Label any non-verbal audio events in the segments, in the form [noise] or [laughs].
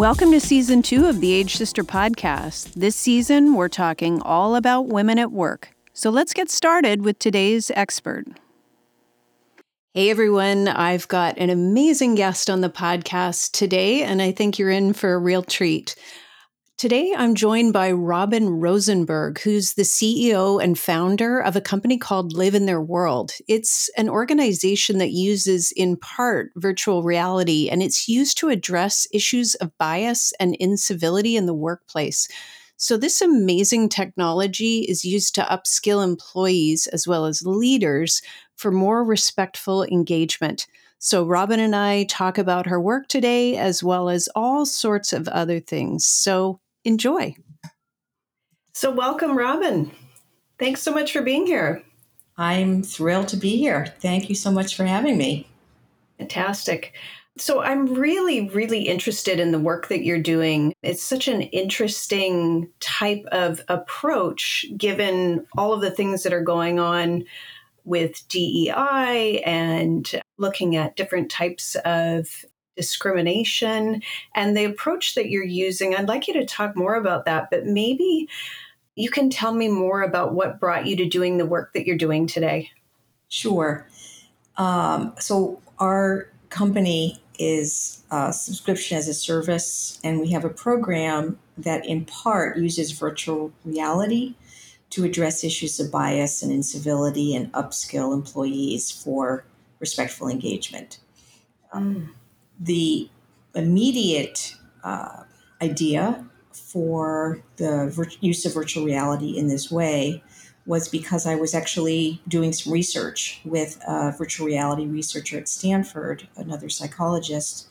Welcome to season two of the Age Sister podcast. This season, we're talking all about women at work. So let's get started with today's expert. Hey everyone, I've got an amazing guest on the podcast today, and I think you're in for a real treat. Today, I'm joined by Robin Rosenberg, who's the CEO and founder of a company called Live in Their World. It's an organization that uses, in part, virtual reality, and it's used to address issues of bias and incivility in the workplace. So, this amazing technology is used to upskill employees as well as leaders for more respectful engagement. So, Robin and I talk about her work today as well as all sorts of other things. So, enjoy. So, welcome, Robin. Thanks so much for being here. I'm thrilled to be here. Thank you so much for having me. Fantastic. So, I'm really, really interested in the work that you're doing. It's such an interesting type of approach given all of the things that are going on with DEI and looking at different types of discrimination and the approach that you're using. I'd like you to talk more about that, but maybe you can tell me more about what brought you to doing the work that you're doing today. Sure. Um, so, our company is a subscription as a service, and we have a program that, in part, uses virtual reality to address issues of bias and incivility and upskill employees for respectful engagement. Um, the immediate uh, idea for the vir- use of virtual reality in this way was because I was actually doing some research with a virtual reality researcher at Stanford, another psychologist,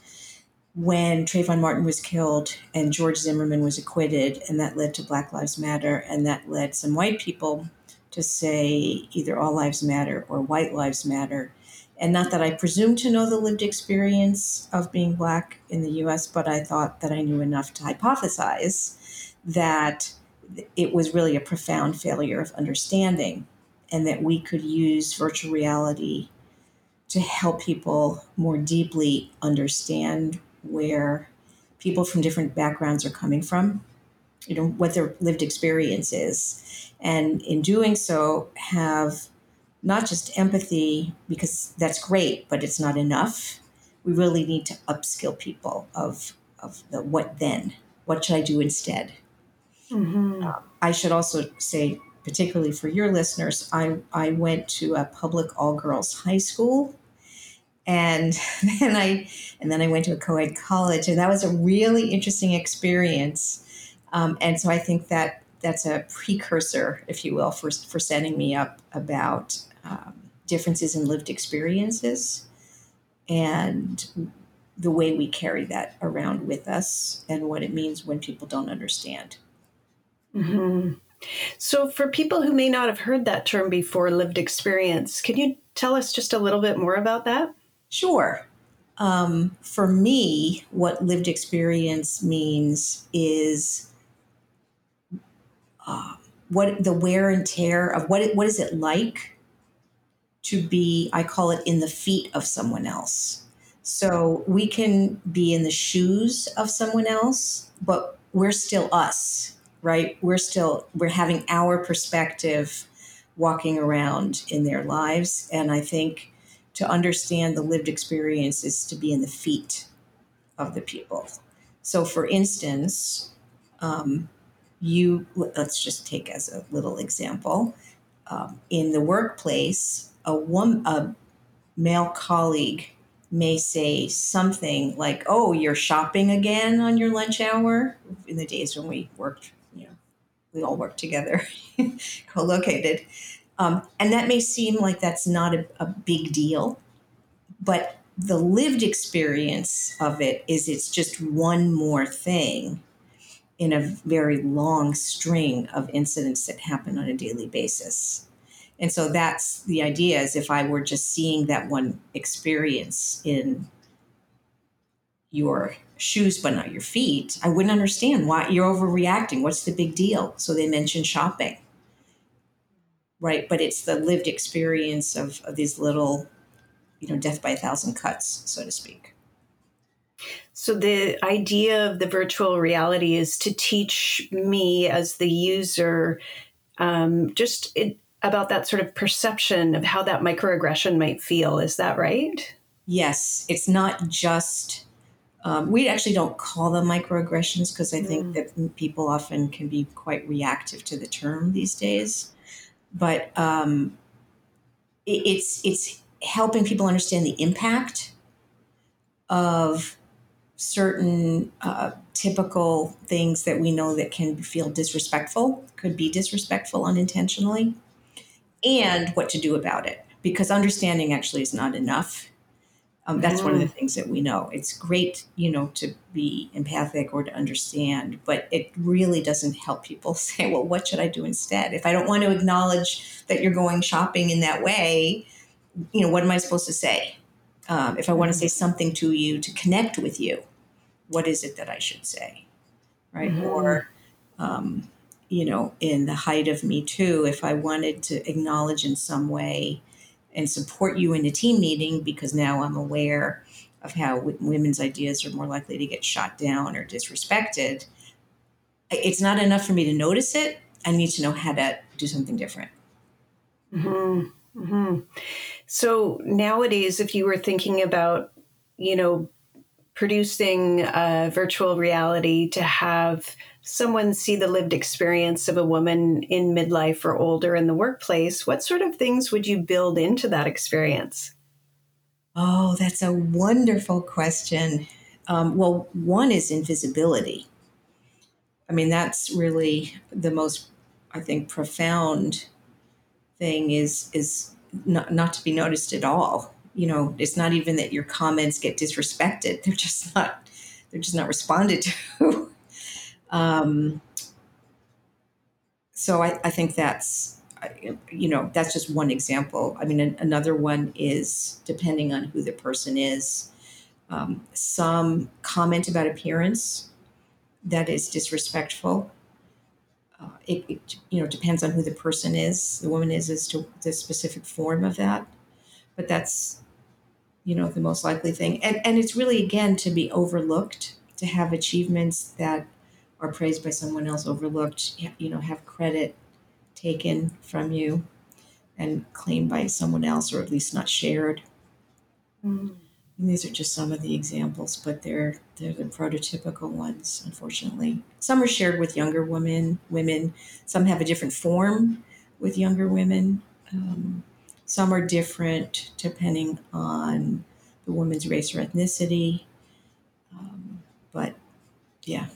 when Trayvon Martin was killed and George Zimmerman was acquitted, and that led to Black Lives Matter, and that led some white people to say either All Lives Matter or White Lives Matter. And not that I presume to know the lived experience of being Black in the US, but I thought that I knew enough to hypothesize that it was really a profound failure of understanding and that we could use virtual reality to help people more deeply understand where people from different backgrounds are coming from, you know, what their lived experience is. And in doing so, have not just empathy, because that's great, but it's not enough. We really need to upskill people of, of the what then? What should I do instead? Mm-hmm. Uh, I should also say, particularly for your listeners, I, I went to a public all girls high school. And [laughs] then I and then I went to a co-ed college, and that was a really interesting experience. Um, and so I think that that's a precursor, if you will, for for setting me up about um, differences in lived experiences and the way we carry that around with us and what it means when people don't understand. Mm-hmm. So, for people who may not have heard that term before, lived experience, can you tell us just a little bit more about that? Sure. Um, for me, what lived experience means is what the wear and tear of what it, what is it like to be, I call it in the feet of someone else. So we can be in the shoes of someone else, but we're still us, right? We're still, we're having our perspective walking around in their lives. And I think to understand the lived experience is to be in the feet of the people. So, for instance, um, you let's just take as a little example um, in the workplace a woman, a male colleague may say something like, "Oh, you're shopping again on your lunch hour." In the days when we worked, you know, we all worked together, [laughs] co-located, um, and that may seem like that's not a, a big deal, but the lived experience of it is it's just one more thing in a very long string of incidents that happen on a daily basis. And so that's the idea is if I were just seeing that one experience in your shoes but not your feet, I wouldn't understand why you're overreacting. What's the big deal? So they mentioned shopping. Right, but it's the lived experience of, of these little, you know, death by a thousand cuts, so to speak. So, the idea of the virtual reality is to teach me as the user um, just it, about that sort of perception of how that microaggression might feel. Is that right? Yes. It's not just, um, we actually don't call them microaggressions because I think mm. that people often can be quite reactive to the term these days. But um, it, it's, it's helping people understand the impact of certain uh, typical things that we know that can feel disrespectful, could be disrespectful unintentionally, and what to do about it. Because understanding actually is not enough. Um, that's mm. one of the mm. things that we know. It's great, you know, to be empathic or to understand, but it really doesn't help people [laughs] say, well, what should I do instead? If I don't want to acknowledge that you're going shopping in that way, you know, what am I supposed to say? Um, if I want to mm. say something to you to connect with you, what is it that I should say? Right. Mm-hmm. Or, um, you know, in the height of Me Too, if I wanted to acknowledge in some way and support you in a team meeting because now I'm aware of how w- women's ideas are more likely to get shot down or disrespected, it's not enough for me to notice it. I need to know how to do something different. Mm-hmm. Mm-hmm. So nowadays, if you were thinking about, you know, producing a virtual reality to have someone see the lived experience of a woman in midlife or older in the workplace, what sort of things would you build into that experience? Oh, that's a wonderful question. Um, well, one is invisibility. I mean, that's really the most, I think, profound thing is is not, not to be noticed at all you know, it's not even that your comments get disrespected. [laughs] They're just not, they're just not responded to. [laughs] um, so I, I think that's, you know, that's just one example. I mean, another one is depending on who the person is, um, some comment about appearance that is disrespectful. Uh, it, it, you know depends on who the person is, the woman is, as to the specific form of that but that's you know the most likely thing. And and it's really again to be overlooked to have achievements that are praised by someone else overlooked you know have credit taken from you and claimed by someone else or at least not shared. Mm. these are just some of the examples but they're they're the prototypical ones unfortunately. Some are shared with younger women women. Some have a different form with younger women. Um, some are different depending on the woman's race or ethnicity. Um, but yeah.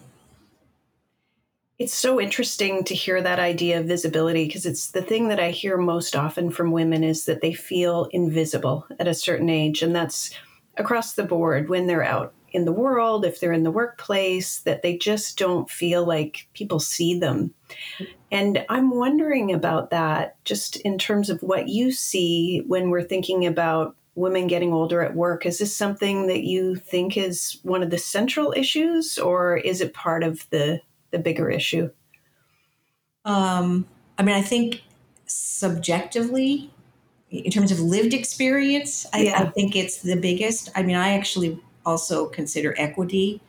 It's so interesting to hear that idea of visibility because it's the thing that I hear most often from women is that they feel invisible at a certain age. And that's across the board when they're out in the world, if they're in the workplace, that they just don't feel like people see them. And I'm wondering about that just in terms of what you see when we're thinking about women getting older at work. Is this something that you think is one of the central issues, or is it part of the, the bigger issue? Um, I mean, I think subjectively, in terms of lived experience, I, yeah. I think it's the biggest. I mean, I actually also consider equity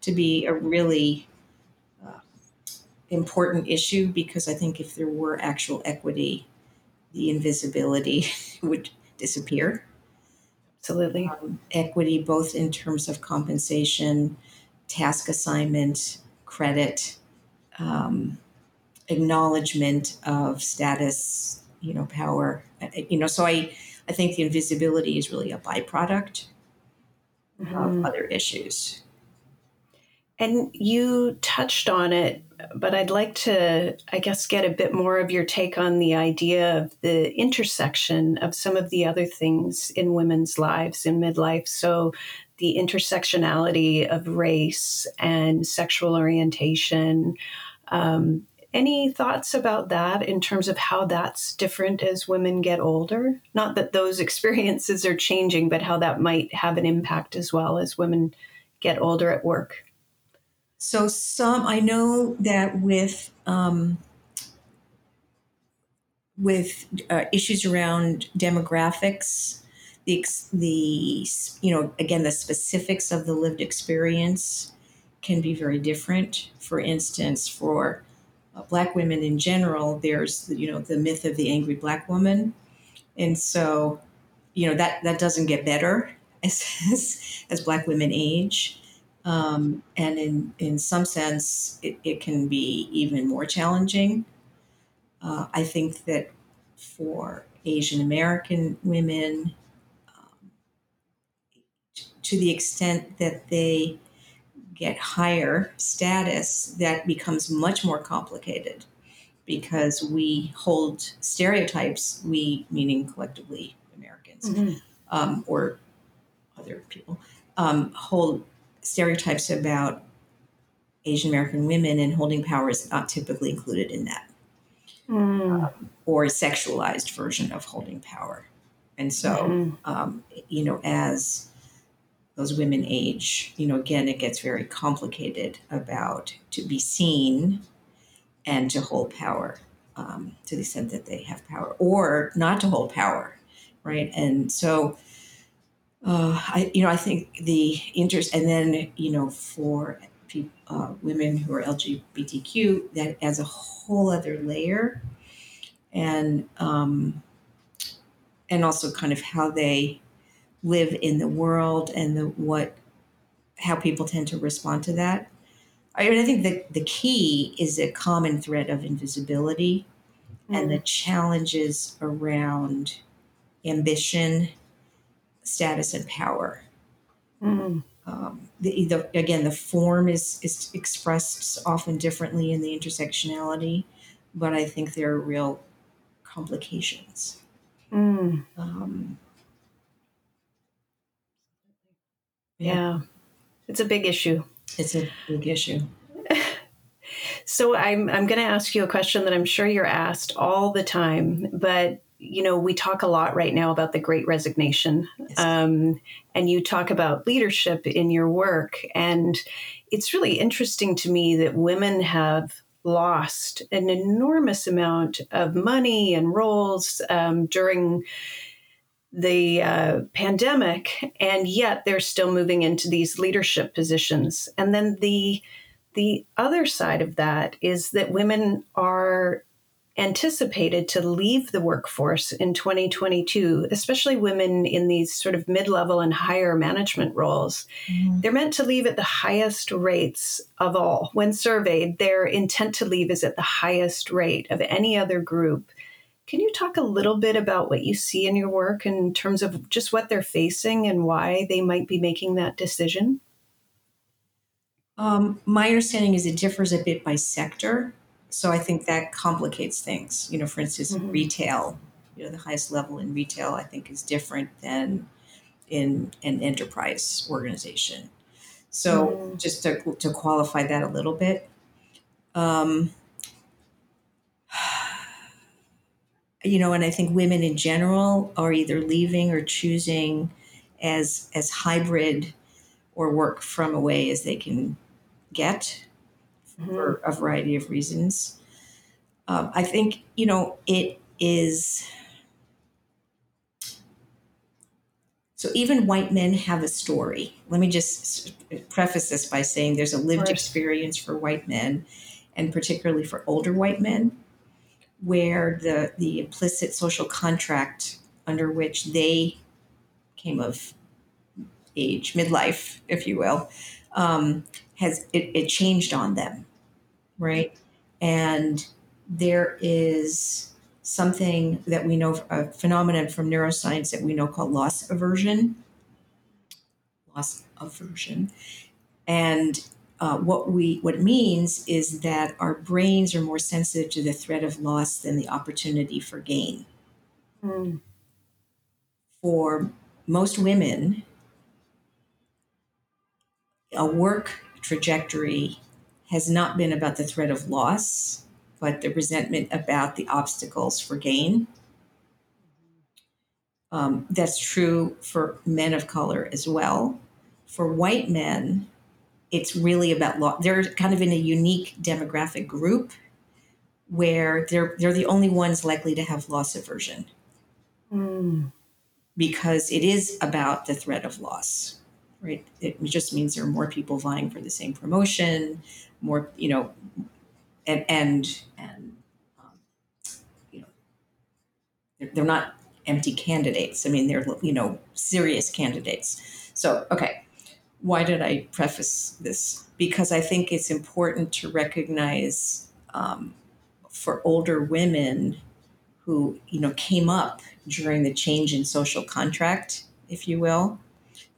to be a really uh, important issue because I think if there were actual equity, the invisibility [laughs] would disappear. Absolutely. Um, equity, both in terms of compensation, task assignment, credit, um, acknowledgement of status, you know, power. Uh, you know, so I, I think the invisibility is really a byproduct mm-hmm. of other issues. And you touched on it, but I'd like to, I guess, get a bit more of your take on the idea of the intersection of some of the other things in women's lives in midlife. So, the intersectionality of race and sexual orientation. Um, any thoughts about that in terms of how that's different as women get older? Not that those [laughs] experiences are changing, but how that might have an impact as well as women get older at work. So, some I know that with um, with uh, issues around demographics, the the you know again the specifics of the lived experience can be very different. For instance, for uh, black women in general, there's you know the myth of the angry black woman, and so you know that that doesn't get better [laughs] as as, as black women age. Um, and in, in some sense, it, it can be even more challenging. Uh, I think that for Asian American women, um, to the extent that they get higher status, that becomes much more complicated because we hold stereotypes, we meaning collectively Americans mm-hmm. um, or other people, um, hold stereotypes about Asian American women and holding power is not typically included in that. Mm. Um, or a sexualized version of holding power. And so, mm. um, you know, as those women age, you know, again, it gets very complicated about to be seen and to hold power um, to the extent that they have power or not to hold power, right? And so, uh, I, you know, I think the interest, and then, you know, for uh, women who are LGBTQ, that adds a whole other layer, and um, and also kind of how they live in the world and the what how people tend to respond to that. I mean, I think that the key is a common thread of invisibility mm. and the mm. challenges around ambition status and power. Mm. Um, the, the, again, the form is, is expressed often differently in the intersectionality, but I think there are real complications. Mm. Um, yeah. it's a big issue. It's a big issue. [laughs] so I'm I'm going to ask you a question that I'm sure you're asked all the time, but you know, we talk a lot right now about the great resignation. Yes. Um, and you talk about leadership in your work. And it's really interesting to me that women have lost an enormous amount of money and roles um, during the uh, pandemic, and yet they're still moving into these leadership positions. And then the the other side of that is that women are anticipated to leave the workforce in 2022, especially women in these sort of mid level and higher management roles. Mm-hmm. They're meant to leave at the highest rates of all. When surveyed, their intent to leave is at the highest rate of any other group. Can you talk a little bit about what you see in your work in terms of just what they're facing and why they might be making that decision? Um, my understanding is it differs a bit by sector. So I think that complicates things. You know, for instance, mm-hmm. retail, you know, the highest level in retail, I think, is different than in an enterprise organization. So mm-hmm. just to, to qualify that a little bit, um, you know, and I think women in general are either leaving or choosing as as hybrid or work from away as they can get mm-hmm. for a variety of reasons. Um, I think, you know, it is. So even white men have a story. Let me just preface this by saying there's a lived experience for white men, and particularly for older white men, where the the implicit social contract under which they came of age, midlife, if you will, um, has it, it changed on them right? And there is something that we know, a phenomenon from neuroscience that we know called loss aversion. Loss aversion. And uh, what we what it means is that our brains are more sensitive to the threat of loss than the opportunity for gain. Mm. For most women, a work trajectory has not been about the threat of loss, but the resentment about the obstacles for gain. Um, that's true for men of color as well. For white men, it's really about law. They're kind of in a unique demographic group where they're they're the only ones likely to have loss aversion. Mm. because it is about the threat of loss, right? It just means there are more people vying for the same promotion, more, you know, and and and um, you know, they're, they're not empty candidates. I mean, they're you know serious candidates. So okay, why did I preface this? Because I think it's important to recognize um, for older women who you know came up during the change in social contract, if you will,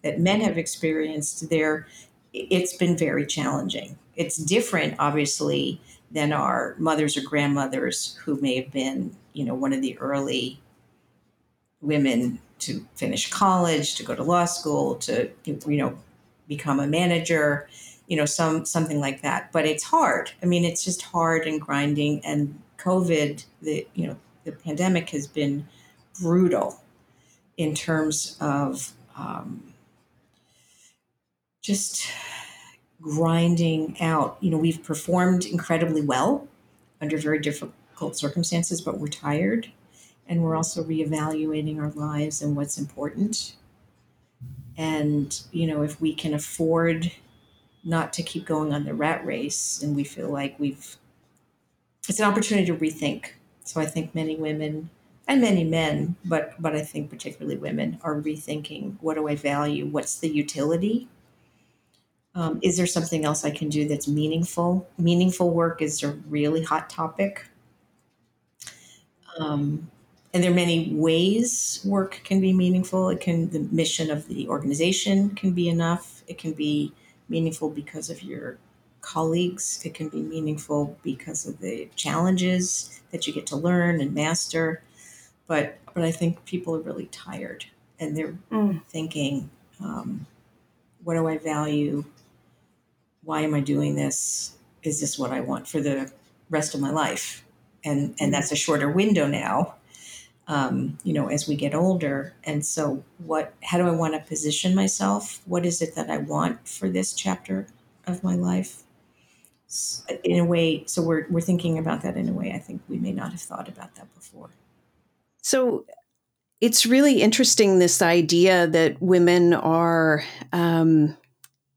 that men have experienced there. It's been very challenging. It's different, obviously, than our mothers or grandmothers who may have been, you know, one of the early women to finish college, to go to law school, to you know become a manager, you know, some something like that. But it's hard. I mean, it's just hard and grinding. And COVID, the you know, the pandemic has been brutal in terms of um, just grinding out. You know, we've performed incredibly well under very difficult circumstances, but we're tired and we're also reevaluating our lives and what's important. And, you know, if we can afford not to keep going on the rat race and we feel like we've, it's an opportunity to rethink. So I think many women and many men, but but I think particularly women are rethinking what do I value? What's the utility? Um, is there something else I can do that's meaningful? Meaningful work is a really hot topic. Um, and there are many ways work can be meaningful. It can the mission of the organization can be enough. It can be meaningful because of your colleagues. It can be meaningful because of the challenges that you get to learn and master. But but I think people are really tired and they're mm. thinking, um, what do I value? Why am I doing this? Is this what I want for the rest of my life? And and that's a shorter window now um, you know, as we get older. And so, what? How do I want to position myself? What is it that I want for this chapter of my life? In a way, so we're we're thinking about that in a way I think we may not have thought about that before. So. It's really interesting this idea that women are um,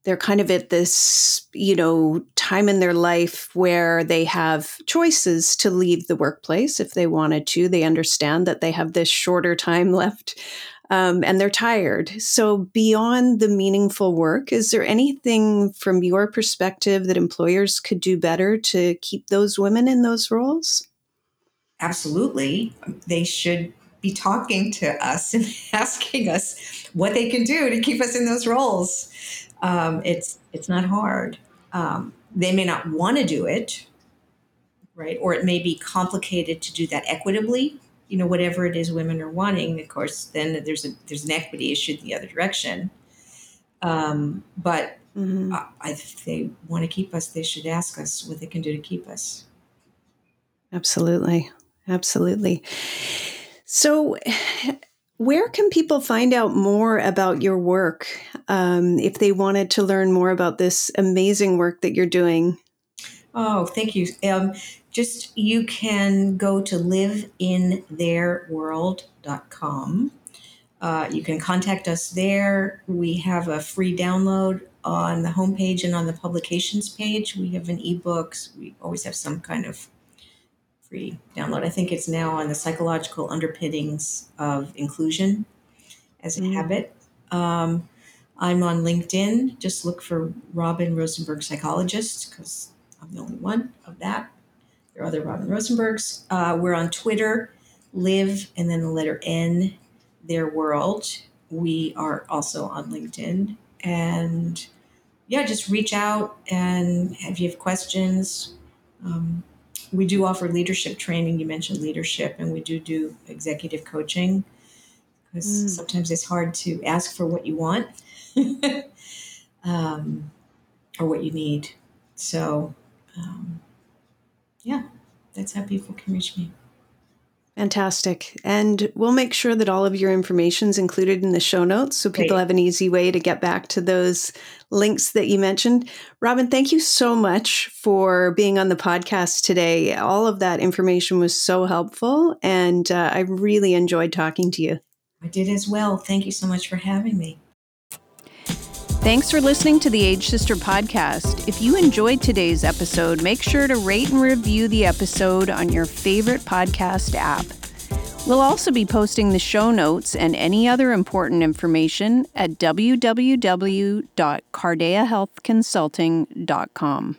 they're kind of at this, you know, time in their life where they have choices to leave the workplace if they wanted to. They understand that they have this shorter time [laughs] left um, and they're tired. So, beyond the meaningful work, is there anything from your perspective that employers could do better to keep those women in those roles? Absolutely. They should be talking to us [laughs] and asking us what they can do to keep us in those roles um, it's it's not hard. Um, they may not want to do it, right? Or it may be complicated to do that equitably. You know, whatever it is women are wanting, of course, then there's a there's an equity issue in the other direction. Um, but mm-hmm. I, if they want to keep us, they should ask us what they can do to keep us. Absolutely, absolutely. So, where can people find out more about your work um, if they wanted to learn more about this amazing work that you're doing? Oh, thank you. Um, just you can go to liveintheirworld.com. Uh, you can contact us there. We have a free download on the homepage and on the publications page. We have an ebooks. We always have some kind of free download. I think it's now on the psychological underpinnings of inclusion as a mm. habit. Um, I'm on LinkedIn. Just look for Robin Rosenberg Psychologist because I'm the only one of that. There are other Robin Rosenbergs. Uh, we're on Twitter, live and then the letter N, their world. We are also on LinkedIn. And yeah, just reach out and if you have questions, um, we do offer leadership training. You mentioned leadership, and we do do executive coaching because mm. sometimes it's hard to ask for what you want [laughs] um, or what you need. So, um, yeah, that's how people can reach me. Fantastic. And we'll make sure that all of your information is included in the show notes so people Great. have an easy way to get back to those links that you mentioned. Robin, thank you so much for being on the podcast today. All of that information was so helpful, and uh, I really enjoyed talking to you. I did as well. Thank you so much for having me. Thanks for listening to the Age Sister podcast. If you enjoyed today's episode, make sure to rate and review the episode on your favorite podcast app. We'll also be posting the show notes and any other important information at www.cardeahealthconsulting.com.